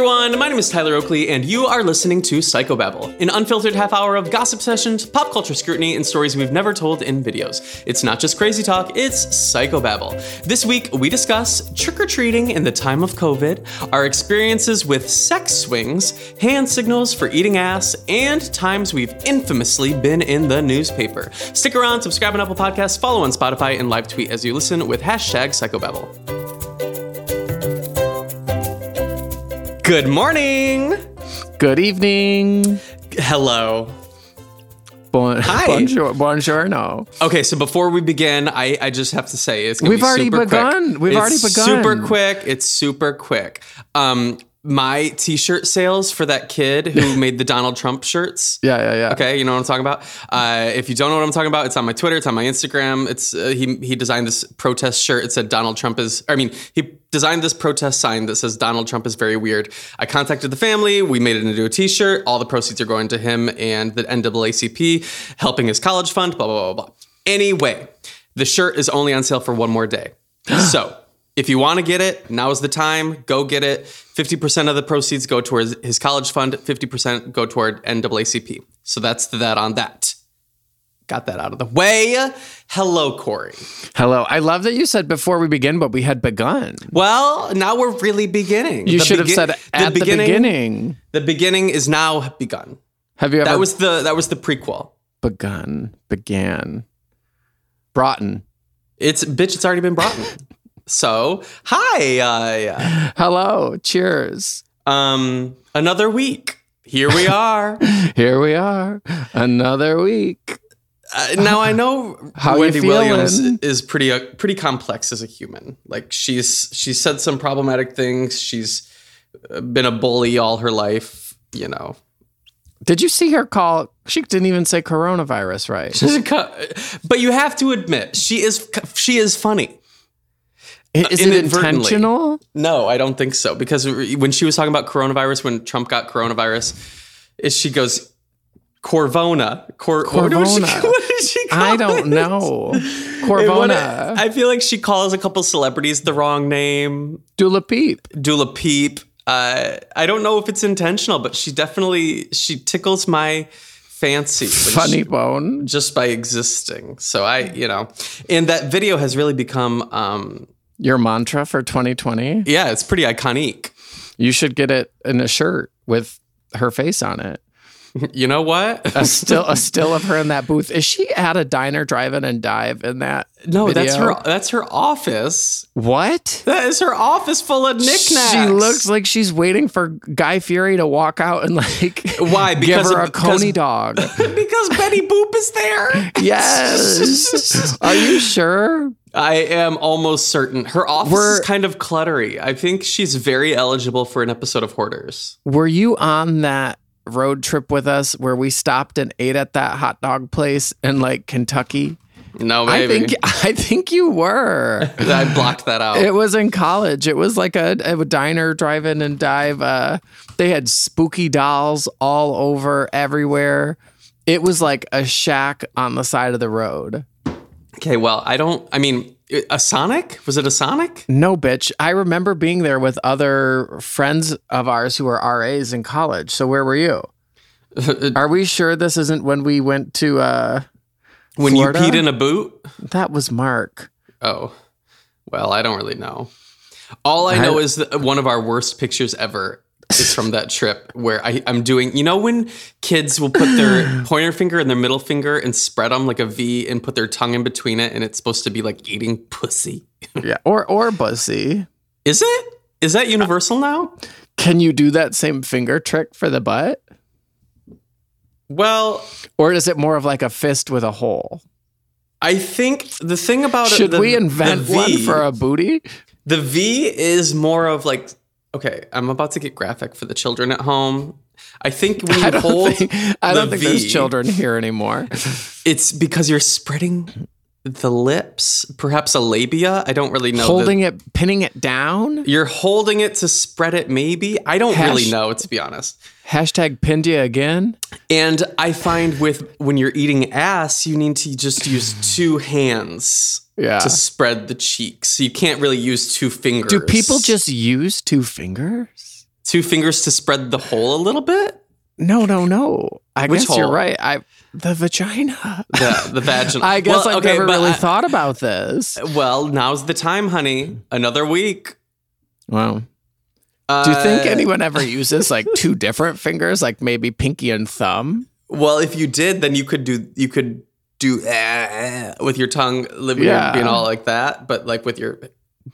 Everyone, my name is Tyler Oakley, and you are listening to Psychobabble, an unfiltered half hour of gossip sessions, pop culture scrutiny, and stories we've never told in videos. It's not just crazy talk, it's Psychobabble. This week, we discuss trick or treating in the time of COVID, our experiences with sex swings, hand signals for eating ass, and times we've infamously been in the newspaper. Stick around, subscribe on Apple Podcasts, follow on Spotify, and live tweet as you listen with hashtag Psychobabble. Good morning. Good evening. Hello. Bon- Hi. Bonjour, buongiorno. Okay, so before we begin, I, I just have to say it's gonna We've be already super begun. Quick. We've It's already begun. It's super quick. It's super quick. Um, my T-shirt sales for that kid who made the Donald Trump shirts. Yeah, yeah, yeah. Okay, you know what I'm talking about. Uh, if you don't know what I'm talking about, it's on my Twitter, it's on my Instagram. It's uh, he he designed this protest shirt. It said Donald Trump is. I mean, he designed this protest sign that says Donald Trump is very weird. I contacted the family. We made it into a T-shirt. All the proceeds are going to him and the NAACP, helping his college fund. Blah blah blah blah. Anyway, the shirt is only on sale for one more day. so. If you want to get it, now is the time. Go get it. 50% of the proceeds go towards his college fund, 50% go toward NAACP. So that's that on that. Got that out of the way. Hello, Corey. Hello. I love that you said before we begin, but we had begun. Well, now we're really beginning. You The should have said at the beginning. The beginning is now begun. Have you ever That was the that was the prequel. begun? Began. Broughton. It's bitch. It's already been brought in. so hi. Uh, Hello. Cheers. um, another week. Here we are. Here we are. Another week. Uh, now I know How Wendy Williams is pretty uh, pretty complex as a human. Like she's she's said some problematic things. She's been a bully all her life. You know, Did you see her call? She didn't even say coronavirus right. But you have to admit she is she is funny. Is it intentional? No, I don't think so. Because when she was talking about coronavirus, when Trump got coronavirus, is she goes Corvona. Cor- Corvona. what did she call I don't it? know. Corvona. I feel like she calls a couple celebrities the wrong name. Dula Peep. Dula Peep. Uh, I don't know if it's intentional, but she definitely she tickles my fancy. Funny she- bone. just by existing. So I, you know, and that video has really become, um, Your mantra for 2020? yeah, it's pretty iconic. You should get it in a shirt with her face on it. You know what? A still a still of her in that booth. Is she at a diner driving and dive in that? no, that's her. That's her office. What? That is her office full of knickknacks. She looks like she's waiting for Guy Fieri to walk out and like Why? give her of- a coney because- dog. because Betty Boop is there. Yes. Are you sure? I am almost certain her office We're- is kind of cluttery. I think she's very eligible for an episode of Hoarders. Were you on that road trip with us where we stopped and ate at that hot dog place in like Kentucky? No, I think I think you were. I blocked that out. It was in college. It was like a, a diner, drive in and dive. Uh, they had spooky dolls all over everywhere. It was like a shack on the side of the road. Okay, well, I don't. I mean, a Sonic? Was it a Sonic? No, bitch. I remember being there with other friends of ours who were RAs in college. So where were you? Are we sure this isn't when we went to uh when Florida? you peed in a boot? that was Mark. Oh, well, I don't really know. All I I- know is that one of our worst pictures ever is from that trip where I, I'm doing, you know, when kids will put their pointer finger and their middle finger and spread them like a V and put their tongue in between it, and it's supposed to be like eating pussy. Yeah. Or or Bussy. Is it? Is that universal now? Can you do that same finger trick for the butt? Well, Or is it more of like a fist with a hole? I think the thing about it, Should the- we invent V- one for a booty? The V is more of like, okay, I'm about to get graphic for the children at home. I think when you I hold think I don't think V, there's children here anymore. It's because you're spreading the lips, perhaps a labia. I don't really know. the- Holding it, pinning it down. you're holding it to spread it, maybe. I don't really know, to be honest. Hashtag you again. And I find with when you're eating ass, you need to just use two hands Yeah. to spread the cheeks. You can't really use two fingers. Do people just use two fingers? two fingers to spread the hole a little bit? No, no, no. I Which guess you're right. I the vagina. The the vaginal. I guess Well, I've okay, never really I- thought about this. Well, now's the time, honey. Another week. Wow. Uh, Do you think anyone ever uses like two different fingers, like maybe pinky and thumb? Well, if you did, then you could do you could do uh, with your tongue, living Yeah. being all like that, but like with your.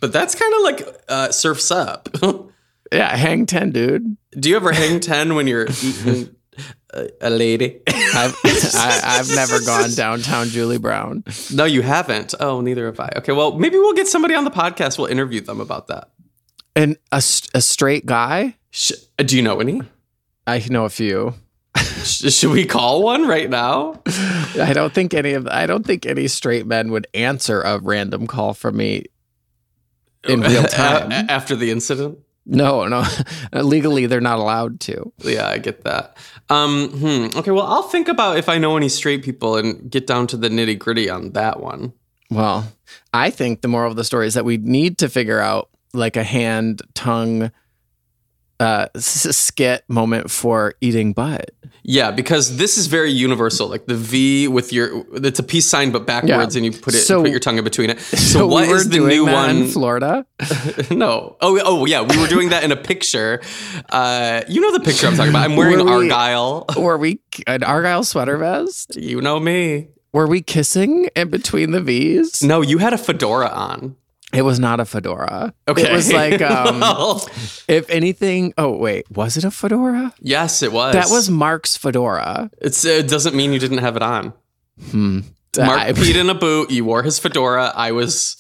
But that's kind of like uh, surfs up. Yeah, hang ten, dude. do you ever hang ten when you're eating a, a lady? I've I, I've never gone downtown Julie Brown. no, you haven't. Oh, neither have I. Okay, well, maybe we'll get somebody on the podcast. We'll interview them about that. And a, a straight guy? Sh- do you know any? I know a few. Sh- should we call one right now? I don't think any of I don't think any straight men would answer a random call from me in real time. After the incident. No, no. Legally they're not allowed to. Yeah, I get that. Um, hmm. Okay, well, I'll think about if I know any straight people and get down to the nitty gritty on that one. Well, I think the moral of the story is that we need to figure out like a hand tongue uh a skit moment for eating butt. Yeah, because this is very universal. Like the V with your, it's a peace sign but backwards, Yeah. and you put it, So- put your tongue in between it. So, So, what we is the new that in one? Florida. no. Oh, oh yeah, we were doing that in a picture. Uh, you know the picture I'm talking about. I'm wearing Were we- argyle. Were we an Argyle sweater vest? You know me. Were we kissing in between the V's? No, you had a fedora on. It was not a fedora. Okay, It was like um Well, if anything, oh wait, was it a fedora? yes, it was. That was Mark's fedora. It's, it doesn't mean you didn't have it on. Hmm. Mark I- peed in a boot. You wore his fedora. I was,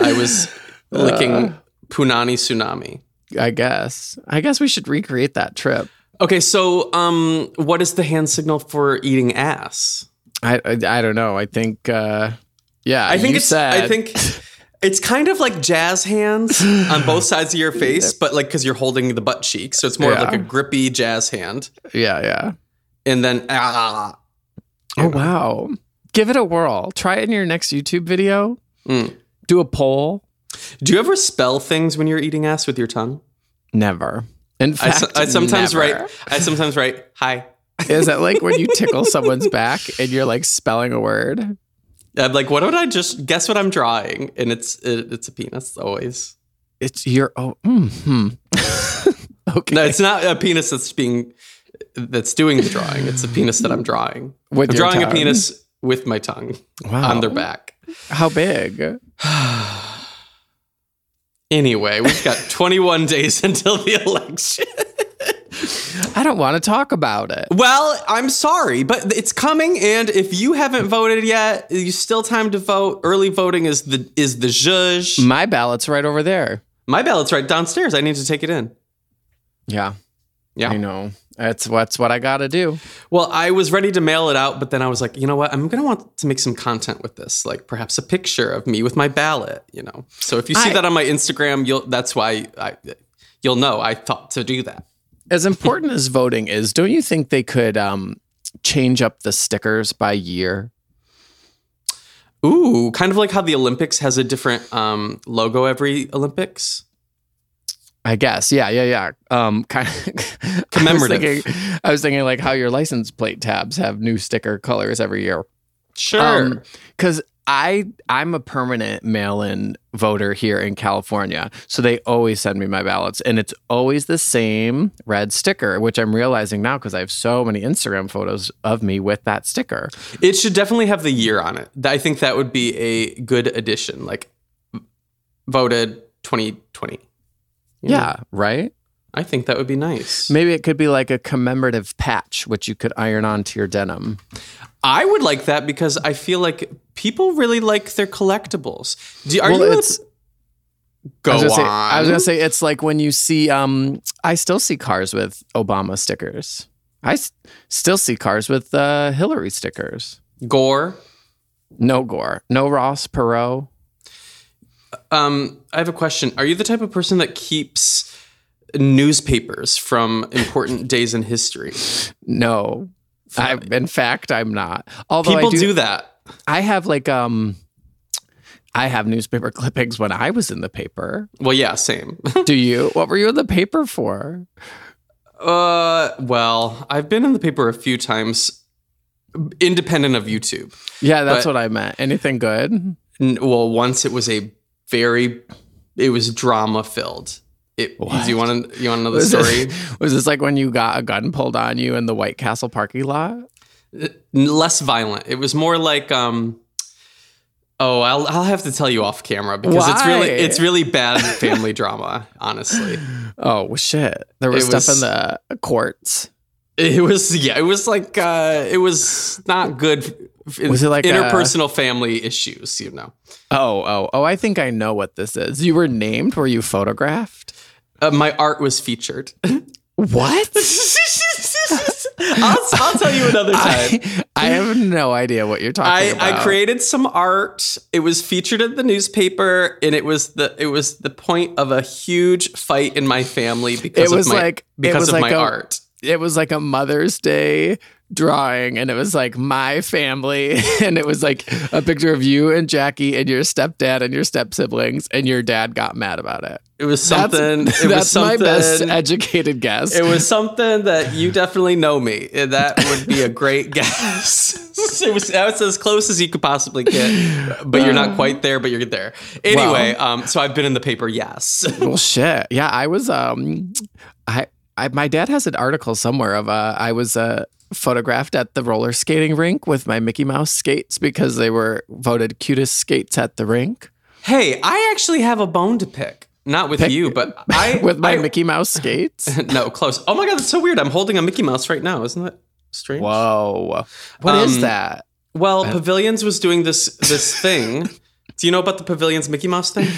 I was licking Uh. punani tsunami. I guess. I guess we should recreate that trip. Okay, so um, what is the hand signal for eating ass? I I, I don't know. I think uh yeah, I think it's. said I think it's kind of like jazz hands on both sides of your face, but like because you're holding the butt cheek, so it's more of Yeah. like a grippy jazz hand, Yeah, yeah. and then ah. Oh wow. Give it a whirl. Try it in your next YouTube video. Mm. Do a poll. Do you ever spell things when you're eating ass with your tongue? Never. In I, fact, so- I sometimes never. write. I sometimes write hi. Is that like when you tickle someone's back and you're like spelling a word? I'm like, what would I just guess? What I'm drawing, and it's it, it's a penis always. It's your oh hmm. okay. No, it's not a penis that's being that's doing the drawing. It's a penis that I'm drawing. With I'm drawing a penis with my tongue wow. on their back. How big? Anyway, we've got 21 days until the election. Don't want to talk about it. Well, I'm sorry, but it's coming, and if you haven't voted yet, you still time to vote. Early voting is the is the zhuzh. My ballot's right over there. My ballot's right downstairs. I need to take it in. Yeah. Yeah. I know. That's that's what I got to do. Well, I was ready to mail it out, but then I was like, you know what? I'm gonna want to make some content with this, like perhaps a picture of me with my ballot. You know, so if you see I- that on my Instagram, you'll that's why I you'll know I thought to do that. As important as voting is, don't you think they could um, change up the stickers by year? Ooh, kind of like how the Olympics has a different um, logo every Olympics. I guess. Yeah, yeah, yeah. Um, kind of Commemorative. I was, thinking, I was thinking like how your license plate tabs have new sticker colors every year. Sure. because I I'm a permanent mail-in voter here in California, so they always send me my ballots, and it's always the same red sticker, which I'm realizing now because I have so many Instagram photos of me with that sticker. it should definitely have the year on it. I think that would be a good addition. Like voted 2020. Yeah, right. I think that would be nice. Maybe it could be like a commemorative patch, which you could iron onto your denim. I would like that because I feel like people really like their collectibles. Do, are Well, you? it's- go I was, on. say, I was gonna say it's like when you see um I still see cars with Obama stickers. I s- still see cars with uh, Hillary stickers. Gore. No Gore, no Ross Perot. Um, I have a question. Are you the type of person that keeps newspapers from important days in history? No, I, in fact, I'm not. Although People I do, do that. I have like um, I have newspaper clippings when I was in the paper. Well, yeah, same. Do you? What were you in the paper for? uh, well, I've been in the paper a few times, independent of YouTube. Yeah, that's But- what I meant. Anything good? N- Well, once it was a very, it was drama filled. It. Do you want to? You want to know the Was story? this, was this like when you got a gun pulled on you in the White Castle parking lot? less violent. It was more like um Oh, I'll I'll have to tell you off camera because it's really it's really bad family drama, honestly. Oh well, shit! There was stuff in the courts. It was yeah, it was like uh it was not good Was it like a- interpersonal family issues, you know. Oh, oh, oh! I think I know what this is. You were named. Were you photographed? Uh, my art was featured. What? I'll, I'll tell you another time. I, I have no idea what you're talking I, about. I created some art. It was featured in the newspaper, and it was the it was the point of a huge fight in my family because It was of my like- because of like my a- art. It was like a Mother's Day drawing, and it was like my family, and it was like a picture of you and Jackie and your stepdad and your step siblings, and your dad got mad about it. It was That's- something. it That's was something. my best educated guess. it was something that you definitely know me. and That would be a great guess. it was that was as close as you could possibly get, but you're not quite there. But you're there anyway. Um, so I've been in the paper. Yes. well, shit. Yeah, I was. Um, I, I, my dad has an article somewhere of uh, I was uh photographed at the roller skating rink with my Mickey Mouse skates because they were voted cutest skates at the rink Hey, I actually have a bone to pick. Not with you, but I with my I- Mickey Mouse skates. no, close. Oh my god, that's so weird. I'm holding a Mickey Mouse right now. Isn't that strange? Whoa, what is Um, that? Well, Pavilions was doing this this thing. Do you know about the Pavilions Mickey Mouse thing?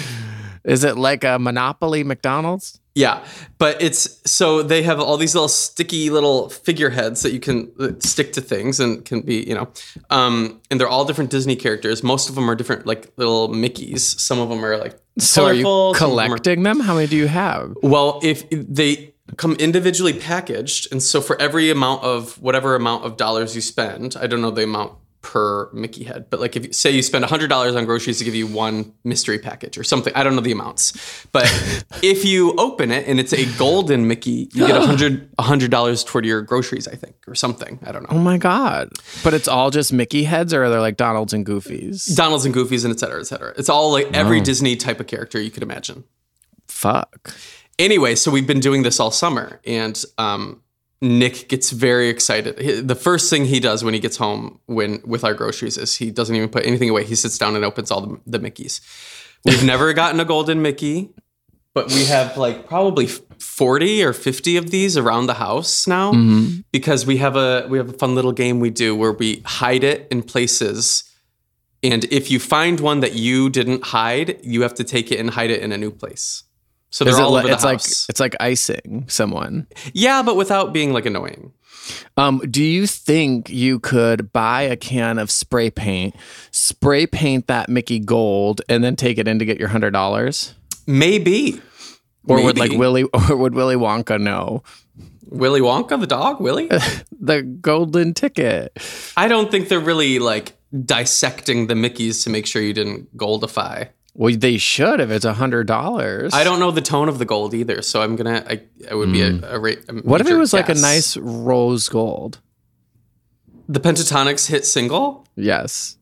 Is it like a Monopoly McDonald's? Yeah, but it's so they have all these little sticky little figureheads that you can stick to things and can be, you know, um, and they're all different Disney characters. Most of them are different, like little Mickeys. Some of them are like So are you colorful, of them are- collecting them? How many do you have? Well, if they come individually packaged, and so for every amount of whatever amount of dollars you spend, I don't know the amount per Mickey head, but like if you say you spend $100 on groceries to give you one mystery package or something, I don't know the amounts. But if you open it and it's a golden Mickey, you get 100 $100 toward your groceries, I think, or something. I don't know. Oh my god! But it's all just Mickey heads, or are there like Donalds and Goofies? Donalds and Goofies and et cetera, et cetera. It's all like every Disney type of character you could imagine. Fuck. anyway, so we've been doing this all summer, and um, Nick gets very excited. The first thing he does when he gets home when with our groceries is he doesn't even put anything away. He sits down and opens all the, the Mickeys. We've never gotten a golden Mickey, but we have like probably forty or fifty of these around the house now mm-hmm. because we have a we have a fun little game we do where we hide it in places. And if you find one that you didn't hide, you have to take it and hide it in a new place. So they're it all like, over the it's like house. it's like icing someone. yeah, but without being like annoying. Um, do you think you could buy a can of spray paint, spray paint that Mickey gold, and then take it in to get your hundred dollars? Maybe. Or would like Maybe. Willy or would Willy Wonka know Willy Wonka the dog? Willy? the golden ticket? I don't think they're really like dissecting the Mickeys to make sure you didn't goldify. Well, they should if it's a hundred dollars. I don't know the tone of the gold either, so I'm gonna. I, it would be a, a, rate. a Hmm. What if it was like a nice rose gold? the Pentatonix hit single? Yes.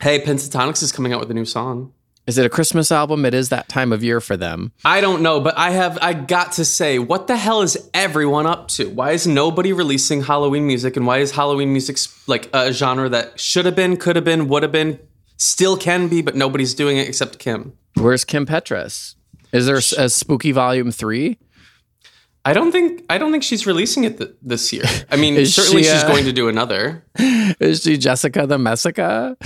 Hey, Pentatonix is coming out with a new song. Is it a Christmas album? It is that time of year for them. I don't know, but I have I got to say, what the hell is everyone up to? Why is nobody releasing Halloween music and why is Halloween music like a genre that should have been, could have been, would have been, still can be, but nobody's doing it except Kim? Where's Kim Petras? Is there a Spooky Volume Three? I don't think I don't think she's releasing it th- this year. I mean, certainly she, she's uh, going to do another. Is she Jessica the Messica?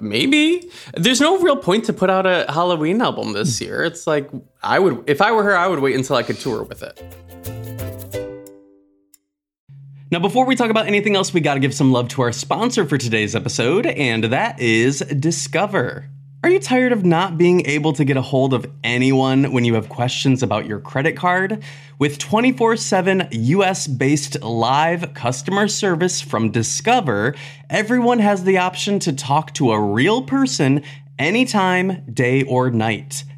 Maybe. There's no real point to put out a Halloween album this year. It's like I would if I were her, I would wait until I could tour with it. Now, before we talk about anything else, we got to give some love to our sponsor for today's episode, and that is Discover. Are you tired of not being able to get a hold of anyone when you have questions about your credit card? With 24 7 US based live customer service from Discover, everyone has the option to talk to a real person anytime, day or night.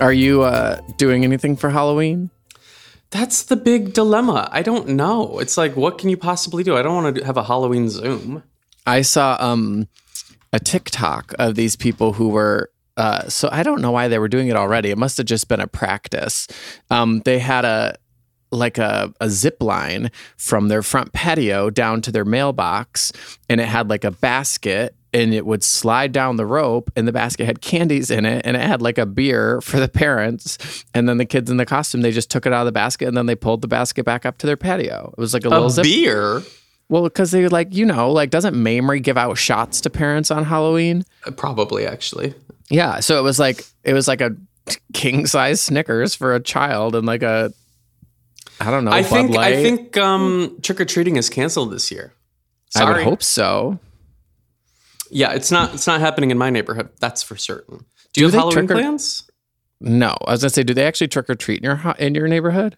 Are you uh, doing anything for Halloween? That's the big dilemma. I don't know. It's like, what can you possibly do? I don't want to have a Halloween Zoom. I saw um, a TikTok of these people who were. Uh, so I don't know why they were doing it already. It must have just been a practice. Um, they had a like a, a zip line from their front patio down to their mailbox, and it had like a basket, and it would slide down the rope, and the basket had candies in it, and it had like a beer for the parents, and then the kids in the costume they just took it out of the basket, and then they pulled the basket back up to their patio. It was like a, little zip beer? well, because they were like, you know, like doesn't Mamrie give out shots to parents on Halloween? Uh, Probably, actually. Yeah. So it was like it was like a king size Snickers for a child and like a I don't know. I Bud think I think um, trick or treating is canceled this year. I would hope so. Yeah, it's not it's not happening in my neighborhood. That's for certain. Do you Do have Halloween or- plans? No, I was gonna say, do they actually trick or treat in your in your neighborhood?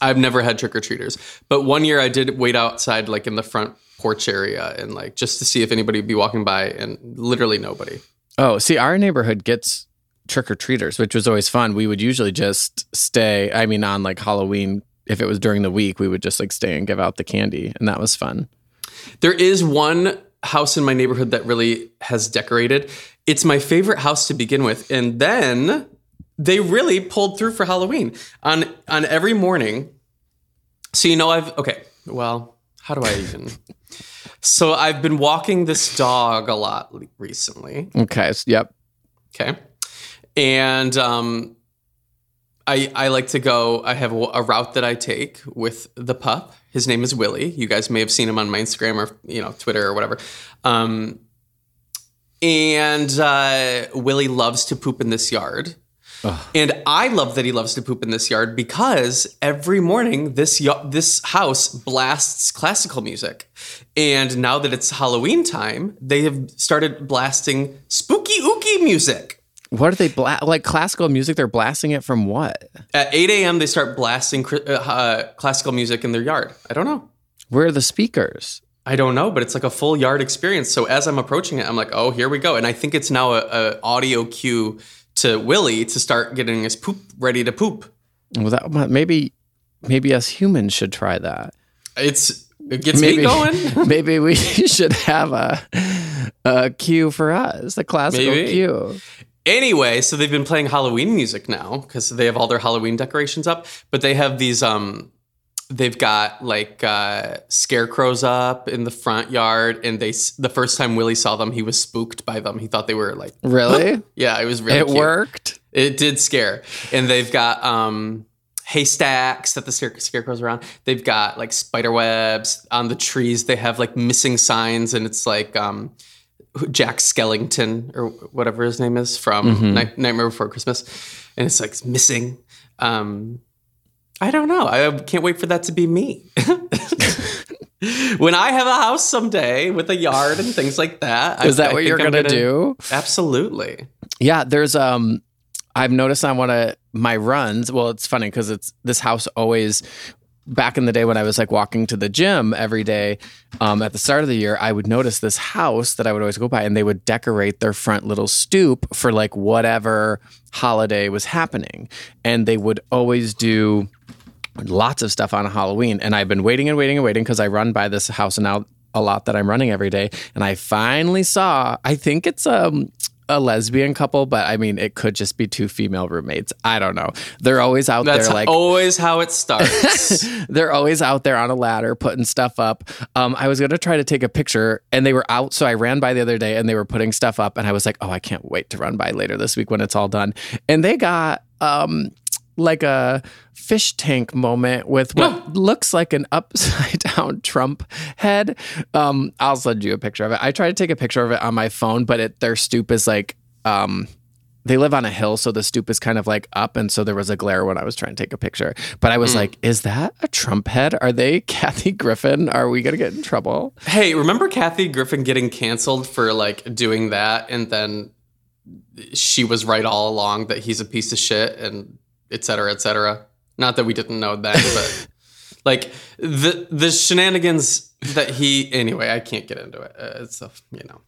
I've never had trick or treaters, but one year I did wait outside, like in the front porch area, and like just to see if anybody would be walking by, and literally nobody. Oh, see, our neighborhood gets trick or treaters, which was always fun. We would usually just stay. I mean, on like Halloween, if it was during the week, we would just like stay and give out the candy, and that was fun. There is one house in my neighborhood that really has decorated. It's my favorite house to begin with, and then they really pulled through for Halloween on on every morning. So you know I've okay. Well, how do I even? so I've been walking this dog a lot recently. Okay. yep. Okay. And um, I I like to go. I have a, a route that I take with the pup. His name is Willie. You guys may have seen him on my Instagram or you know Twitter or whatever. Um, and uh, Willie loves to poop in this yard. And I love that he loves to poop in this yard because every morning this y- this house blasts classical music. And now that it's Halloween time, they have started blasting spooky ooky music. What are they bla- like classical music? They're blasting it from what? At 8 a.m., they start blasting uh, uh, classical music in their yard. I don't know. Where are the speakers? I don't know, but it's like a full yard experience. So as I'm approaching it, I'm like, oh, here we go. And I think it's now a, a audio cue to Willie to start getting his poop ready to poop. Well, that maybe maybe us humans should try that. It's it gets Maybe me going. maybe we should have a a cue for us, the classical Maybe. cue. Anyway, so they've been playing Halloween music now because they have all their Halloween decorations up, but they have these um they've got like uh scarecrows up in the front yard and they the first time Willie saw them, he was spooked by them. He thought they were like Really? yeah, it was really it cute. worked. It did scare. And they've got um haystacks that the scare- scarecrows are on. They've got like spider webs on the trees. They have like missing signs and it's like um Jack Skellington or whatever his name is from Night- Nightmare Before Christmas. And it's like missing. Um I don't know. I can't wait for that to be me. when I have a house someday with a yard and things like that. Is I- that what you're I'm gonna, do? Absolutely. Yeah, there's um I've noticed on one of my runs, well it's funny cuz it's this house always back in the day when I was like walking to the gym every day um, at the start of the year, I would notice this house that I would always go by and they would decorate their front little stoop for like whatever holiday was happening. And they would always do lots of stuff on Halloween. And I've been waiting and waiting and waiting because I run by this house now a lot that I'm running every day. And I finally saw, I think it's um a lesbian couple, but I mean, it could just be two female roommates. I don't know. They're always out That's there like always how it starts. they're always out there on a ladder putting stuff up. Um, I was gonna try to take a picture, and they were out. So I ran by the other day, and they were putting stuff up, and I was like, "Oh, I can't wait to run by later this week when it's all done." And they got um, like a fish tank moment with what looks like an upside down Trump head. Um, I'll send you a picture of it. I tried to take a picture of it on my phone, but it, their stoop is like. Um, they live on a hill, so the stoop is kind of like up, and so there was a glare when I was trying to take a picture. But I was like, "Is that a Trump head? Are they Kathy Griffin? Are we gonna get in trouble?" hey, remember Kathy Griffin getting canceled for like doing that, and then she was right all along that he's a piece of shit, and et cetera, et cetera. Not that we didn't know that, but like the the shenanigans that he. Anyway, I can't get into it. Uh, it's a, you know.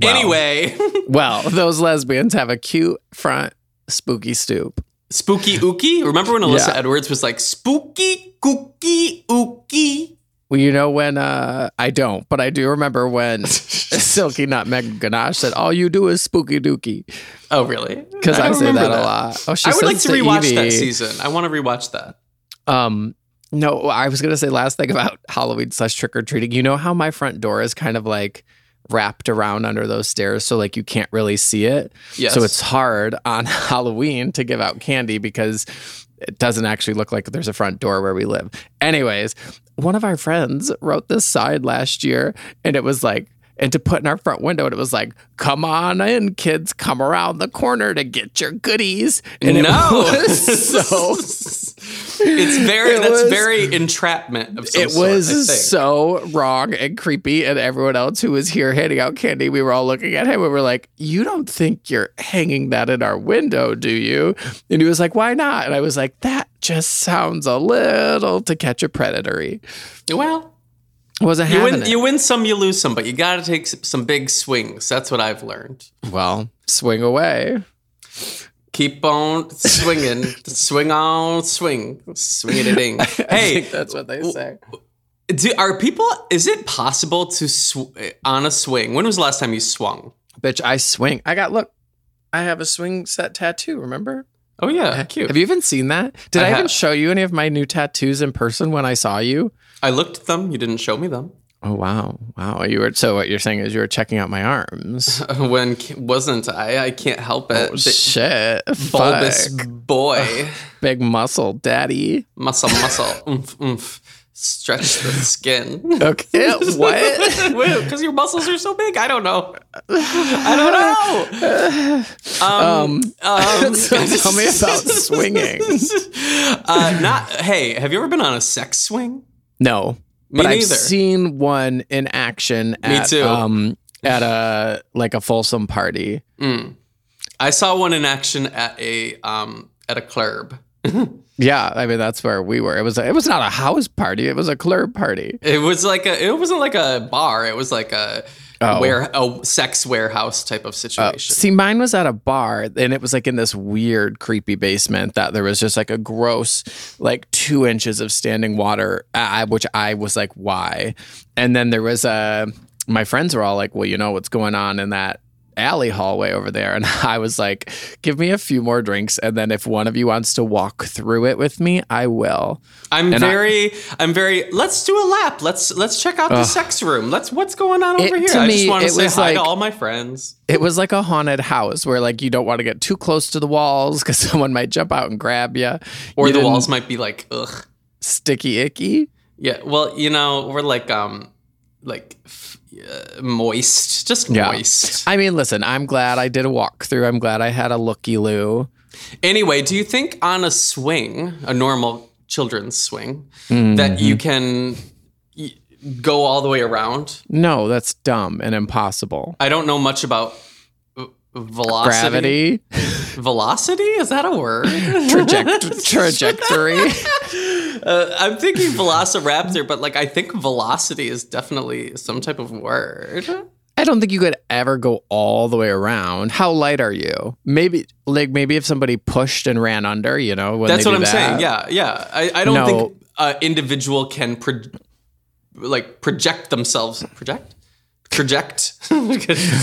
Well. Anyway, Well, those lesbians have a cute front spooky stoop. spooky ookie. Remember when Alyssa Yeah. Edwards was like spooky kooky ookie? Well, you know when uh, I don't, but I do remember when Silky Nutmeg Ganache said, "All you do is spooky dookie," Oh, really? because I, don't say that, remember a lot. Oh, she I would like says to rewatch that season. I want to rewatch that. Um, no, I was gonna say last thing about Halloween slash trick or treating. You know how my front door is kind of like wrapped around under those stairs, so like you can't really see it. Yes. So it's hard on Halloween to give out candy because it doesn't actually look like there's a front door where we live. Anyways, one of our friends wrote this sign last year, and it was like. And to put in our front window, and it was like, "Come on in, kids! Come around the corner to get your goodies." And it no. was so it's very It that's was- very entrapment of some it sort, was so wrong and creepy and everyone else who was here handing out candy we were all looking at him and we're like you don't think you're hanging that in our window do you and he was like why not and i was like that just sounds a little to catch a predatory well, wasn't you win it. you win some, you lose some, but you got to take some big swings. That's what I've learned. well swing away Keep on swinging, swing on, swing, swing it a ding. Hey, that's what they say do, are people? Is it possible to sw- on a swing? When was the last time you swung? bitch i swing i got look i have a swing set tattoo remember Oh yeah, cute. have you even seen that did I i, even show you any of my new tattoos in person when i saw you I looked at them. You didn't show me them. Oh wow, wow! You were so what you're saying is you were checking out my arms. when wasn't I? I can't help it. Oh shit! bulbous Fuck. boy, big muscle, daddy. muscle, muscle, oomph, oomph. stretch the skin. Okay. what? Because your muscles are so big. I don't know. I don't know. Um, um, Tell me about swinging. uh, not. Hey, have you ever been on a sex swing? No, Me but I've seen one in action. At, too. Um, at a like a Folsom party. Mm. I saw one in action at a um at a club. Yeah, I mean that's where we were. It was a, it was not a house party. It was a club party. It was like a. It wasn't like a bar. It was like a Oh. where a sex warehouse type of Uh, situation. see, mine was at a bar, and it was like in this weird, creepy basement that there was just like a gross, like two inches of standing water, uh, which I was like, why? And then there was a. my friends were all like, well, you know what's going on in that alley hallway over there, and I was like, give me a few more drinks, and then if one of you wants to walk through it with me, I will. I'm and very, I, am very. Let's do a lap. Let's let's check out the sex room. Let's what's going on over It- here. to I me, just want to say hi to like- all my friends. It was like a haunted house where like you don't want to get too close to the walls because someone might jump out and grab you, Or You the walls might be like, ugh. sticky icky. Yeah. Well, you know, we're like um, like f- uh, moist, just Yeah. moist. I mean, listen, I'm glad I did a walkthrough. I'm glad I had a looky loo. Anyway, do you think on a swing, a normal children's swing, Mm-hmm. that you can y- go all the way around? No, that's dumb and impossible. I don't know much about velocity. Gravity, Velocity? Is that a word? traject- trajectory. Uh, I'm thinking velociraptor, but like I think velocity is definitely some type of word. I don't think you could ever go all the way around. How light are you? Maybe, like, maybe if somebody pushed and ran under, you know, when That's what I'm saying. Yeah, yeah. I, I don't No. think an individual can pro- like project themselves. Project? Project?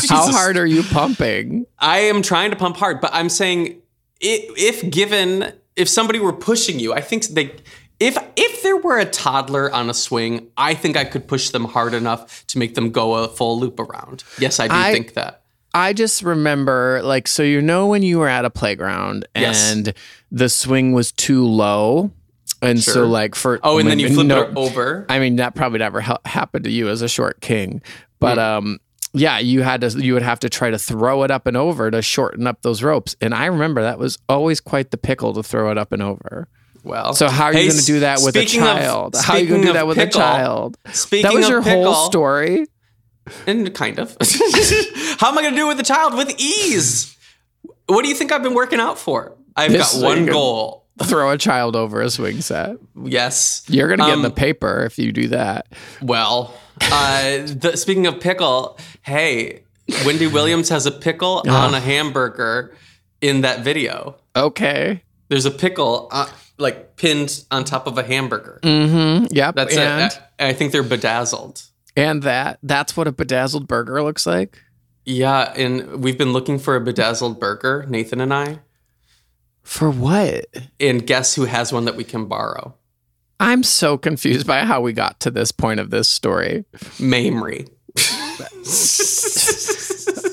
How hard are you pumping? I am trying to pump hard, but I'm saying i- if given if somebody were pushing you, I think they if if there were a toddler on a swing, I think I could push them hard enough to make them go a full loop around. Yes, I do I- think that. I just remember, like, so you know, when you were at a playground Yes. and the swing was too low. And so, like, for Oh, and then you flip no, it over. I mean, that probably never ha- happened to you as a short king, but um, yeah, you had to, you would have to try to throw it up and over to shorten up those ropes. And I remember that was always quite the pickle to throw it up and over. Well, So how are you hey, going to do that with a speaking of- child? how are you going to do that with pickle, a child? Speaking of That was your pickle, whole story. and kind of. how am I going to do it with a child with ease? What do you think I've been working out for? I've This got one goal. Throw a child over a swing set. Yes. You're going to get in Um, the paper if you do that. Well, uh, the, speaking of pickle, hey, Wendy Williams has a pickle on a hamburger in that video. Okay. There's a pickle uh, like pinned on top of a hamburger. Mm-hmm. Yep. That's and, it. I, I think they're bedazzled. and that that's what a bedazzled burger looks like. Yeah, and we've been looking for a bedazzled burger, Nathan and I. For what? And guess who has one that we can borrow? I'm so confused by how we got to this point of this story. Mamrie.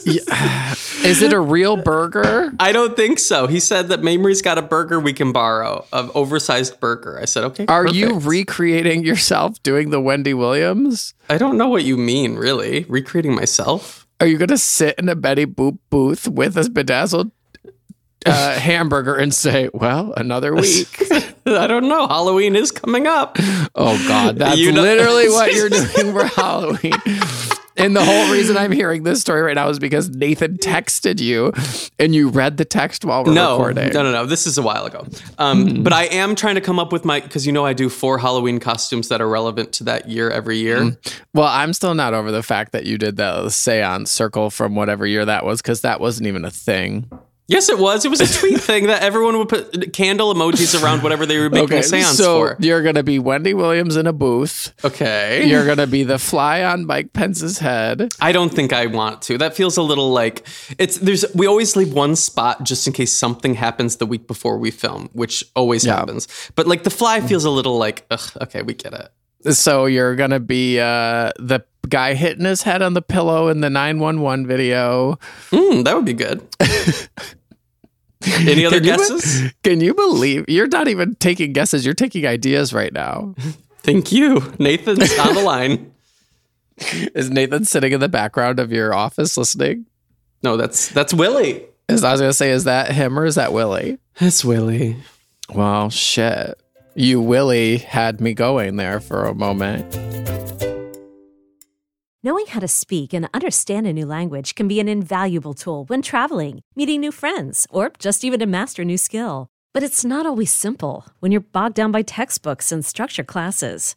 Is it a real burger? I don't think so. He said that Mamrie's got a burger we can borrow, an oversized burger. I said, okay. Are you recreating yourself doing the Wendy Williams? I don't know what you mean, really. Recreating myself? Are you going to sit in a Betty Boop booth with a bedazzled uh, hamburger and say, "Well, another week"? I don't know. Halloween is coming up. Oh God, that's You know- literally what you're doing for Halloween. And the whole reason I'm hearing this story right now is because Nathan texted you, and you read the text while we're No, recording. no, no, no. This is a while ago. Um, But I am trying to come up with my because you know I do four Halloween costumes that are relevant to that year every year. Well, I'm still not over the fact that you did the seance circle from whatever year that was, because that wasn't even a thing. Yes, it was. It was a tweet thing that everyone would put candle emojis around whatever they were making a seance so for. you're gonna be Wendy Williams in a booth. Okay. You're gonna be the fly on Mike Pence's head. I don't think I want to. That feels a little like it's there's we always leave one spot just in case something happens the week before we film, which always Yeah. happens. But like the fly feels a little like, ugh, okay, we get it. So you're gonna be uh, the guy hitting his head on the pillow in the 911 video. Mm, that would be good. Any other Can you guesses? Can you believe you're not even taking guesses? You're taking ideas right now. Thank you. Nathan's on the line. Is Nathan sitting in the background of your office listening? No, that's that's Willie. Is I was gonna say, is that him or is that Willie? It's Willie. Well, shit. You Willie had me going there for a moment. Knowing how to speak and understand a new language can be an invaluable tool when traveling, meeting new friends, or just even to master a new skill. But it's not always simple when you're bogged down by textbooks and structure classes.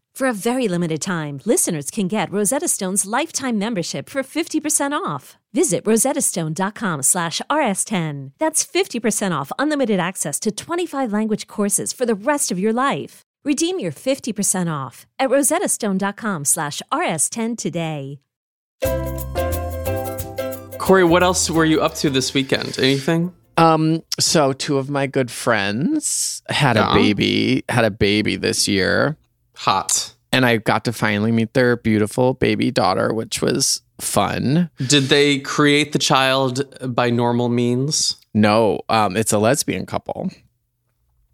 For a very limited time, listeners can get Rosetta Stone's lifetime membership for 50% off. Visit rosettastone.com slash rs10. That's 50% off unlimited access to 25 language courses for the rest of your life. Redeem your 50% off at rosettastone.com slash rs10 today. Corey, what else were you up to this weekend? Anything? Um, so two of my good friends had Yeah. a baby, had a baby this year, Hot. and I got to finally meet their beautiful baby daughter, which was fun. Did they create the child by normal means? No, um, it's a lesbian couple.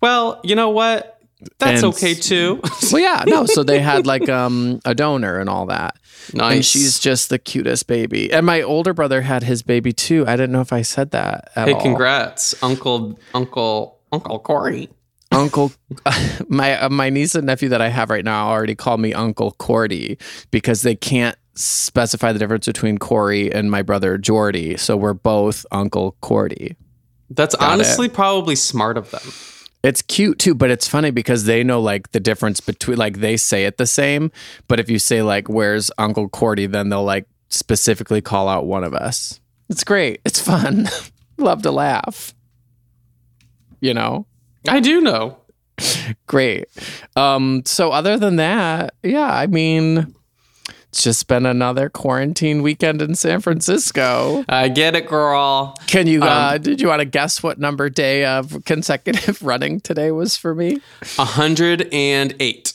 Well, you know what? That's And- okay too. Well, yeah, no. So they had like um a donor and all that. nice. And she's just the cutest baby. And my older brother had his baby too. I didn't know if I said that at hey, all. congrats, Uncle Uncle Uncle Corey. Uncle, my uh, my niece and nephew that I have right now already call me Uncle Cordy because they can't specify the difference between Corey and my brother Jordy. So we're both Uncle Cordy. That's Got honestly probably smart of them. It's cute too, but it's funny because they know like the difference between like they say it the same, but if you say like where's Uncle Cordy, then they'll like specifically call out one of us. It's great. It's fun. Love to laugh. You know? I do know. Great. Um so other than that, yeah, I mean it's just been another quarantine weekend in San Francisco. I get it, girl. Can you uh Um, did you want to guess what number day of consecutive running today was for me? 108.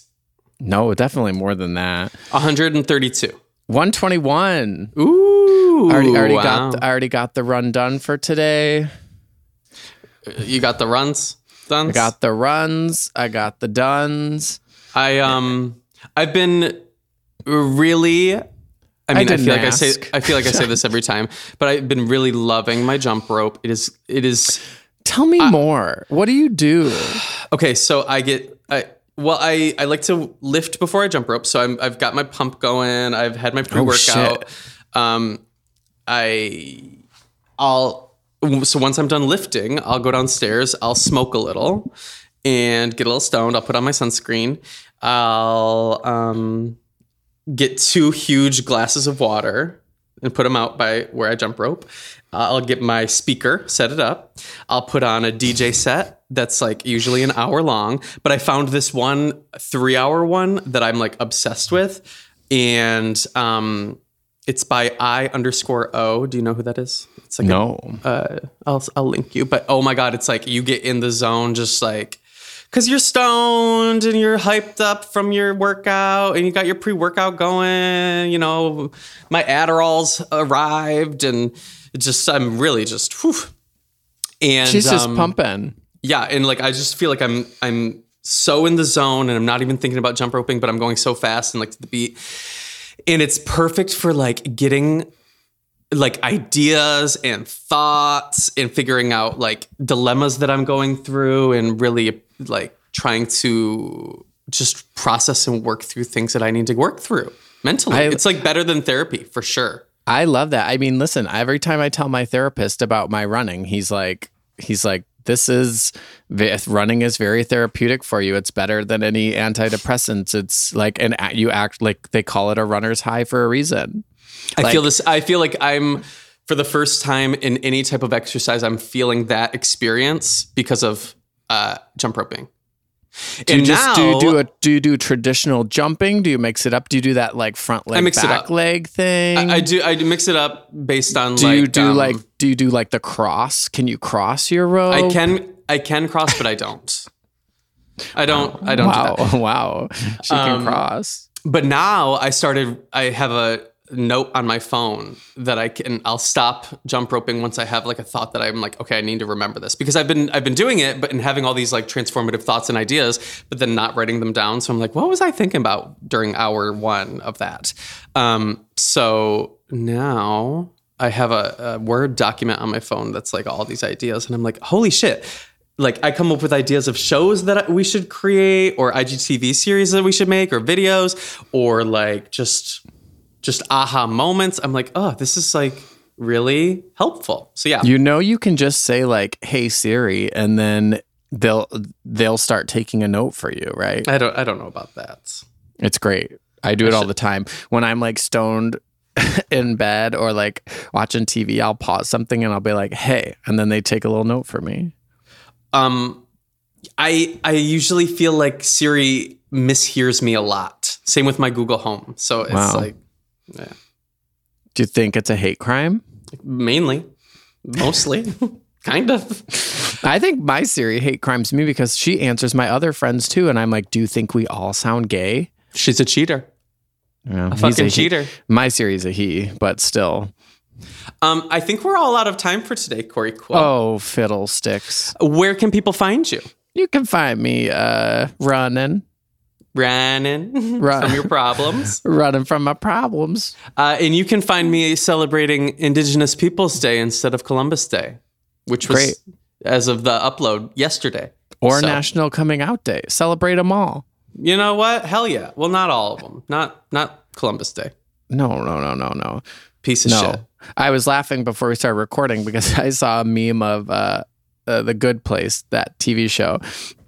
No, definitely more than that. 132. 121. Ooh. I already, already wow. got the, I already got the run done for today. You got the runs done? I got the runs. I got the duns. I um I've been really I mean I, didn't feel like I say. I feel like I say this every time, but I've been really loving my jump rope. It is it is Tell me more. What do you do? Okay, so I get I well I I like to lift before I jump rope. So I'm I've got my pump going. I've had my pre-workout. um I I'll so once I'm done lifting, I'll go downstairs, I'll smoke a little and get a little stoned. I'll put on my sunscreen. I'll um get two huge glasses of water and put them out by where I jump rope. Uh, I'll get my speaker, set it up. I'll put on a DJ set that's like usually an hour long, but I found this one three hour one that I'm like obsessed with. And um, it's by I underscore O. Do you know who that is? It's like a- No. uh, I'll I'll link you. But oh my god, it's like you get in the zone just like because you're stoned and you're hyped up from your workout and you got your pre-workout going. You know, my Adderall's arrived and just I'm really just whew. And She's just um, pumping. yeah, and like I just feel like I'm I'm so in the zone and I'm not even thinking about jump roping, but I'm going so fast and like to the beat. And it's perfect for like getting like ideas and thoughts and figuring out like dilemmas that I'm going through and really like trying to just process and work through things that I need to work through mentally. I- it's like better than therapy for sure. I love that. I mean, listen, every time I tell my therapist about my running, he's like, he's like, this is running is very therapeutic for you. It's better than any antidepressants. It's like, and you act like they call it a runner's high for a reason. I feel this. I feel like I'm for the first time in any type of exercise. I'm feeling that experience because of uh, jump roping. Do you And just do you do a do you do traditional jumping? Do you mix it up? Do you do that like front leg mix it back up. leg thing? I do. I do mix it up based on. do like, you do um, like do you do like the cross? Can you cross your rope? I can. I can cross, but I don't. I don't. I don't wow, do wow. She can Um, cross. But now I started. I have a note on my phone that I can. I'll stop jump roping once I have like a thought that I'm like, okay, I need to remember this because I've been I've been doing it, but and having all these like transformative thoughts and ideas, but then not writing them down. So I'm like, what was I thinking about during hour one of that? Um, so now I have a, a word document on my phone that's like all these ideas, and I'm like, holy shit. Like I come up with ideas of shows that we should create, or IGTV series that we should make, or videos, or like just just aha moments. I'm like, oh, this is like really helpful. So yeah, You know you can just say like, "Hey Siri," and then they'll they'll start taking a note for you, right? I don't I don't know about that. It's great. I do it all the time. When I'm like stoned in bed or like watching TV, I'll pause something and I'll be like, "Hey," and then they take a little note for me. Um, I I usually feel like Siri mishears me a lot. Same with my Google Home. So it's Wow. like Do you think it's a hate crime? mainly, mostly, kind of. I think my Siri hate crimes me because she answers my other friends too, and I'm like, "Do you think we all sound gay?" She's a cheater, Yeah, a fucking he. cheater. My Siri's a he, but still. Um, I think we're all out of time for today, Corey Quill. Oh, fiddlesticks! Where can people find you? You can find me uh, running, Running Run. from your problems. running from my problems. Uh, and you can find me celebrating Indigenous Peoples Day instead of Columbus Day, which was Great. as of the upload yesterday. Or So, National Coming Out Day. Celebrate them all. You know what? Hell yeah. Well, not all of them. Not not Columbus Day. No, no, no, no, no. Piece of No. shit. I was laughing before we started recording because I saw a meme of uh, uh, The Good Place, that TV show,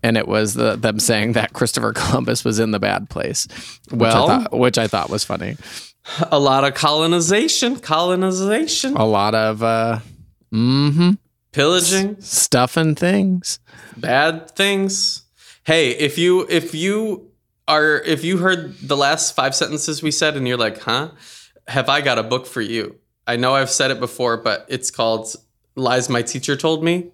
and it was the, them saying that Christopher Columbus was in the bad place, which, Well- I, thought, which I thought was funny. A lot of colonization, colonization, A lot of uh, hmm pillaging, stuff and things. bad things. Hey, if you if you are if you heard the last five sentences we said and you're like, "Huh?" Have I got a book for you? I know I've said it before, but it's called "Lies My Teacher Told Me"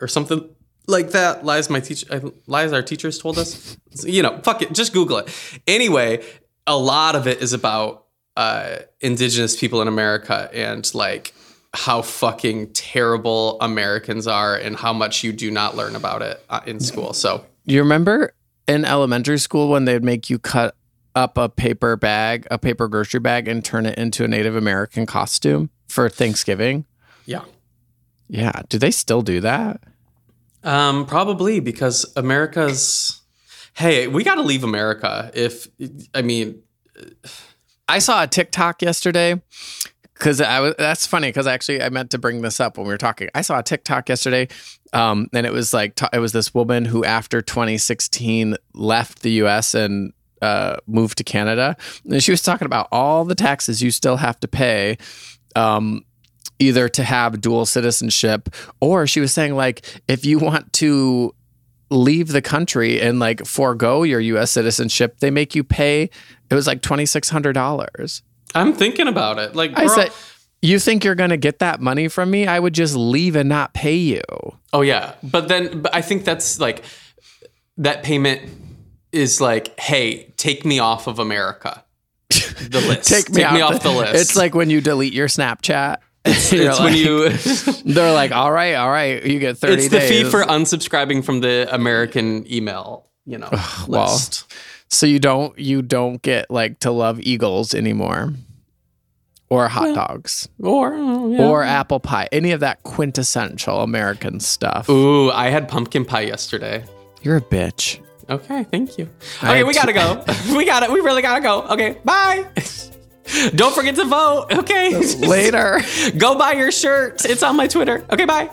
or something like that. Lies my teacher, lies our teachers told us. You know, fuck it, just Google it. Anyway, a lot of it is about uh, indigenous people in America and like how fucking terrible Americans are and how much you do not learn about it uh, in school. So You remember in elementary school when they'd make you cut up a paper bag, a paper grocery bag, and turn it into a Native American costume for Thanksgiving? yeah. Yeah. Do they still do that? Um, probably because America's. Hey, we got to leave America. If I mean, I saw a TikTok yesterday because I was. That's funny because actually I meant to bring this up when we were talking. I saw a TikTok yesterday, um, and it was like it was this woman who after 2016 left the U.S. and uh, moved to Canada, and she was talking about all the taxes you still have to pay. Um, either to have dual citizenship or she was saying like if you want to leave the country and like forego your US citizenship they make you pay it was like $2600 I'm thinking about it. Like, I said you think you're going to get that money from me I would just leave and not pay you oh yeah, but then but I think that's like that payment is like, hey, take me off of America. The list. take me, out off the list. it's like when you delete your Snapchat It's when you. they're like all right all right you get 30 it's the days fee for unsubscribing from the American email. You know, well, list. So you don't you don't get like to love eagles anymore, or hot dogs, Or oh, or apple pie, any of that quintessential American stuff. Ooh, I had pumpkin pie yesterday. You're a bitch. Okay, thank you. Okay, we gotta go. we got it. We really gotta go. Okay, bye. Don't forget to vote. Okay. Later. go buy your shirt. It's on my Twitter. Okay, bye.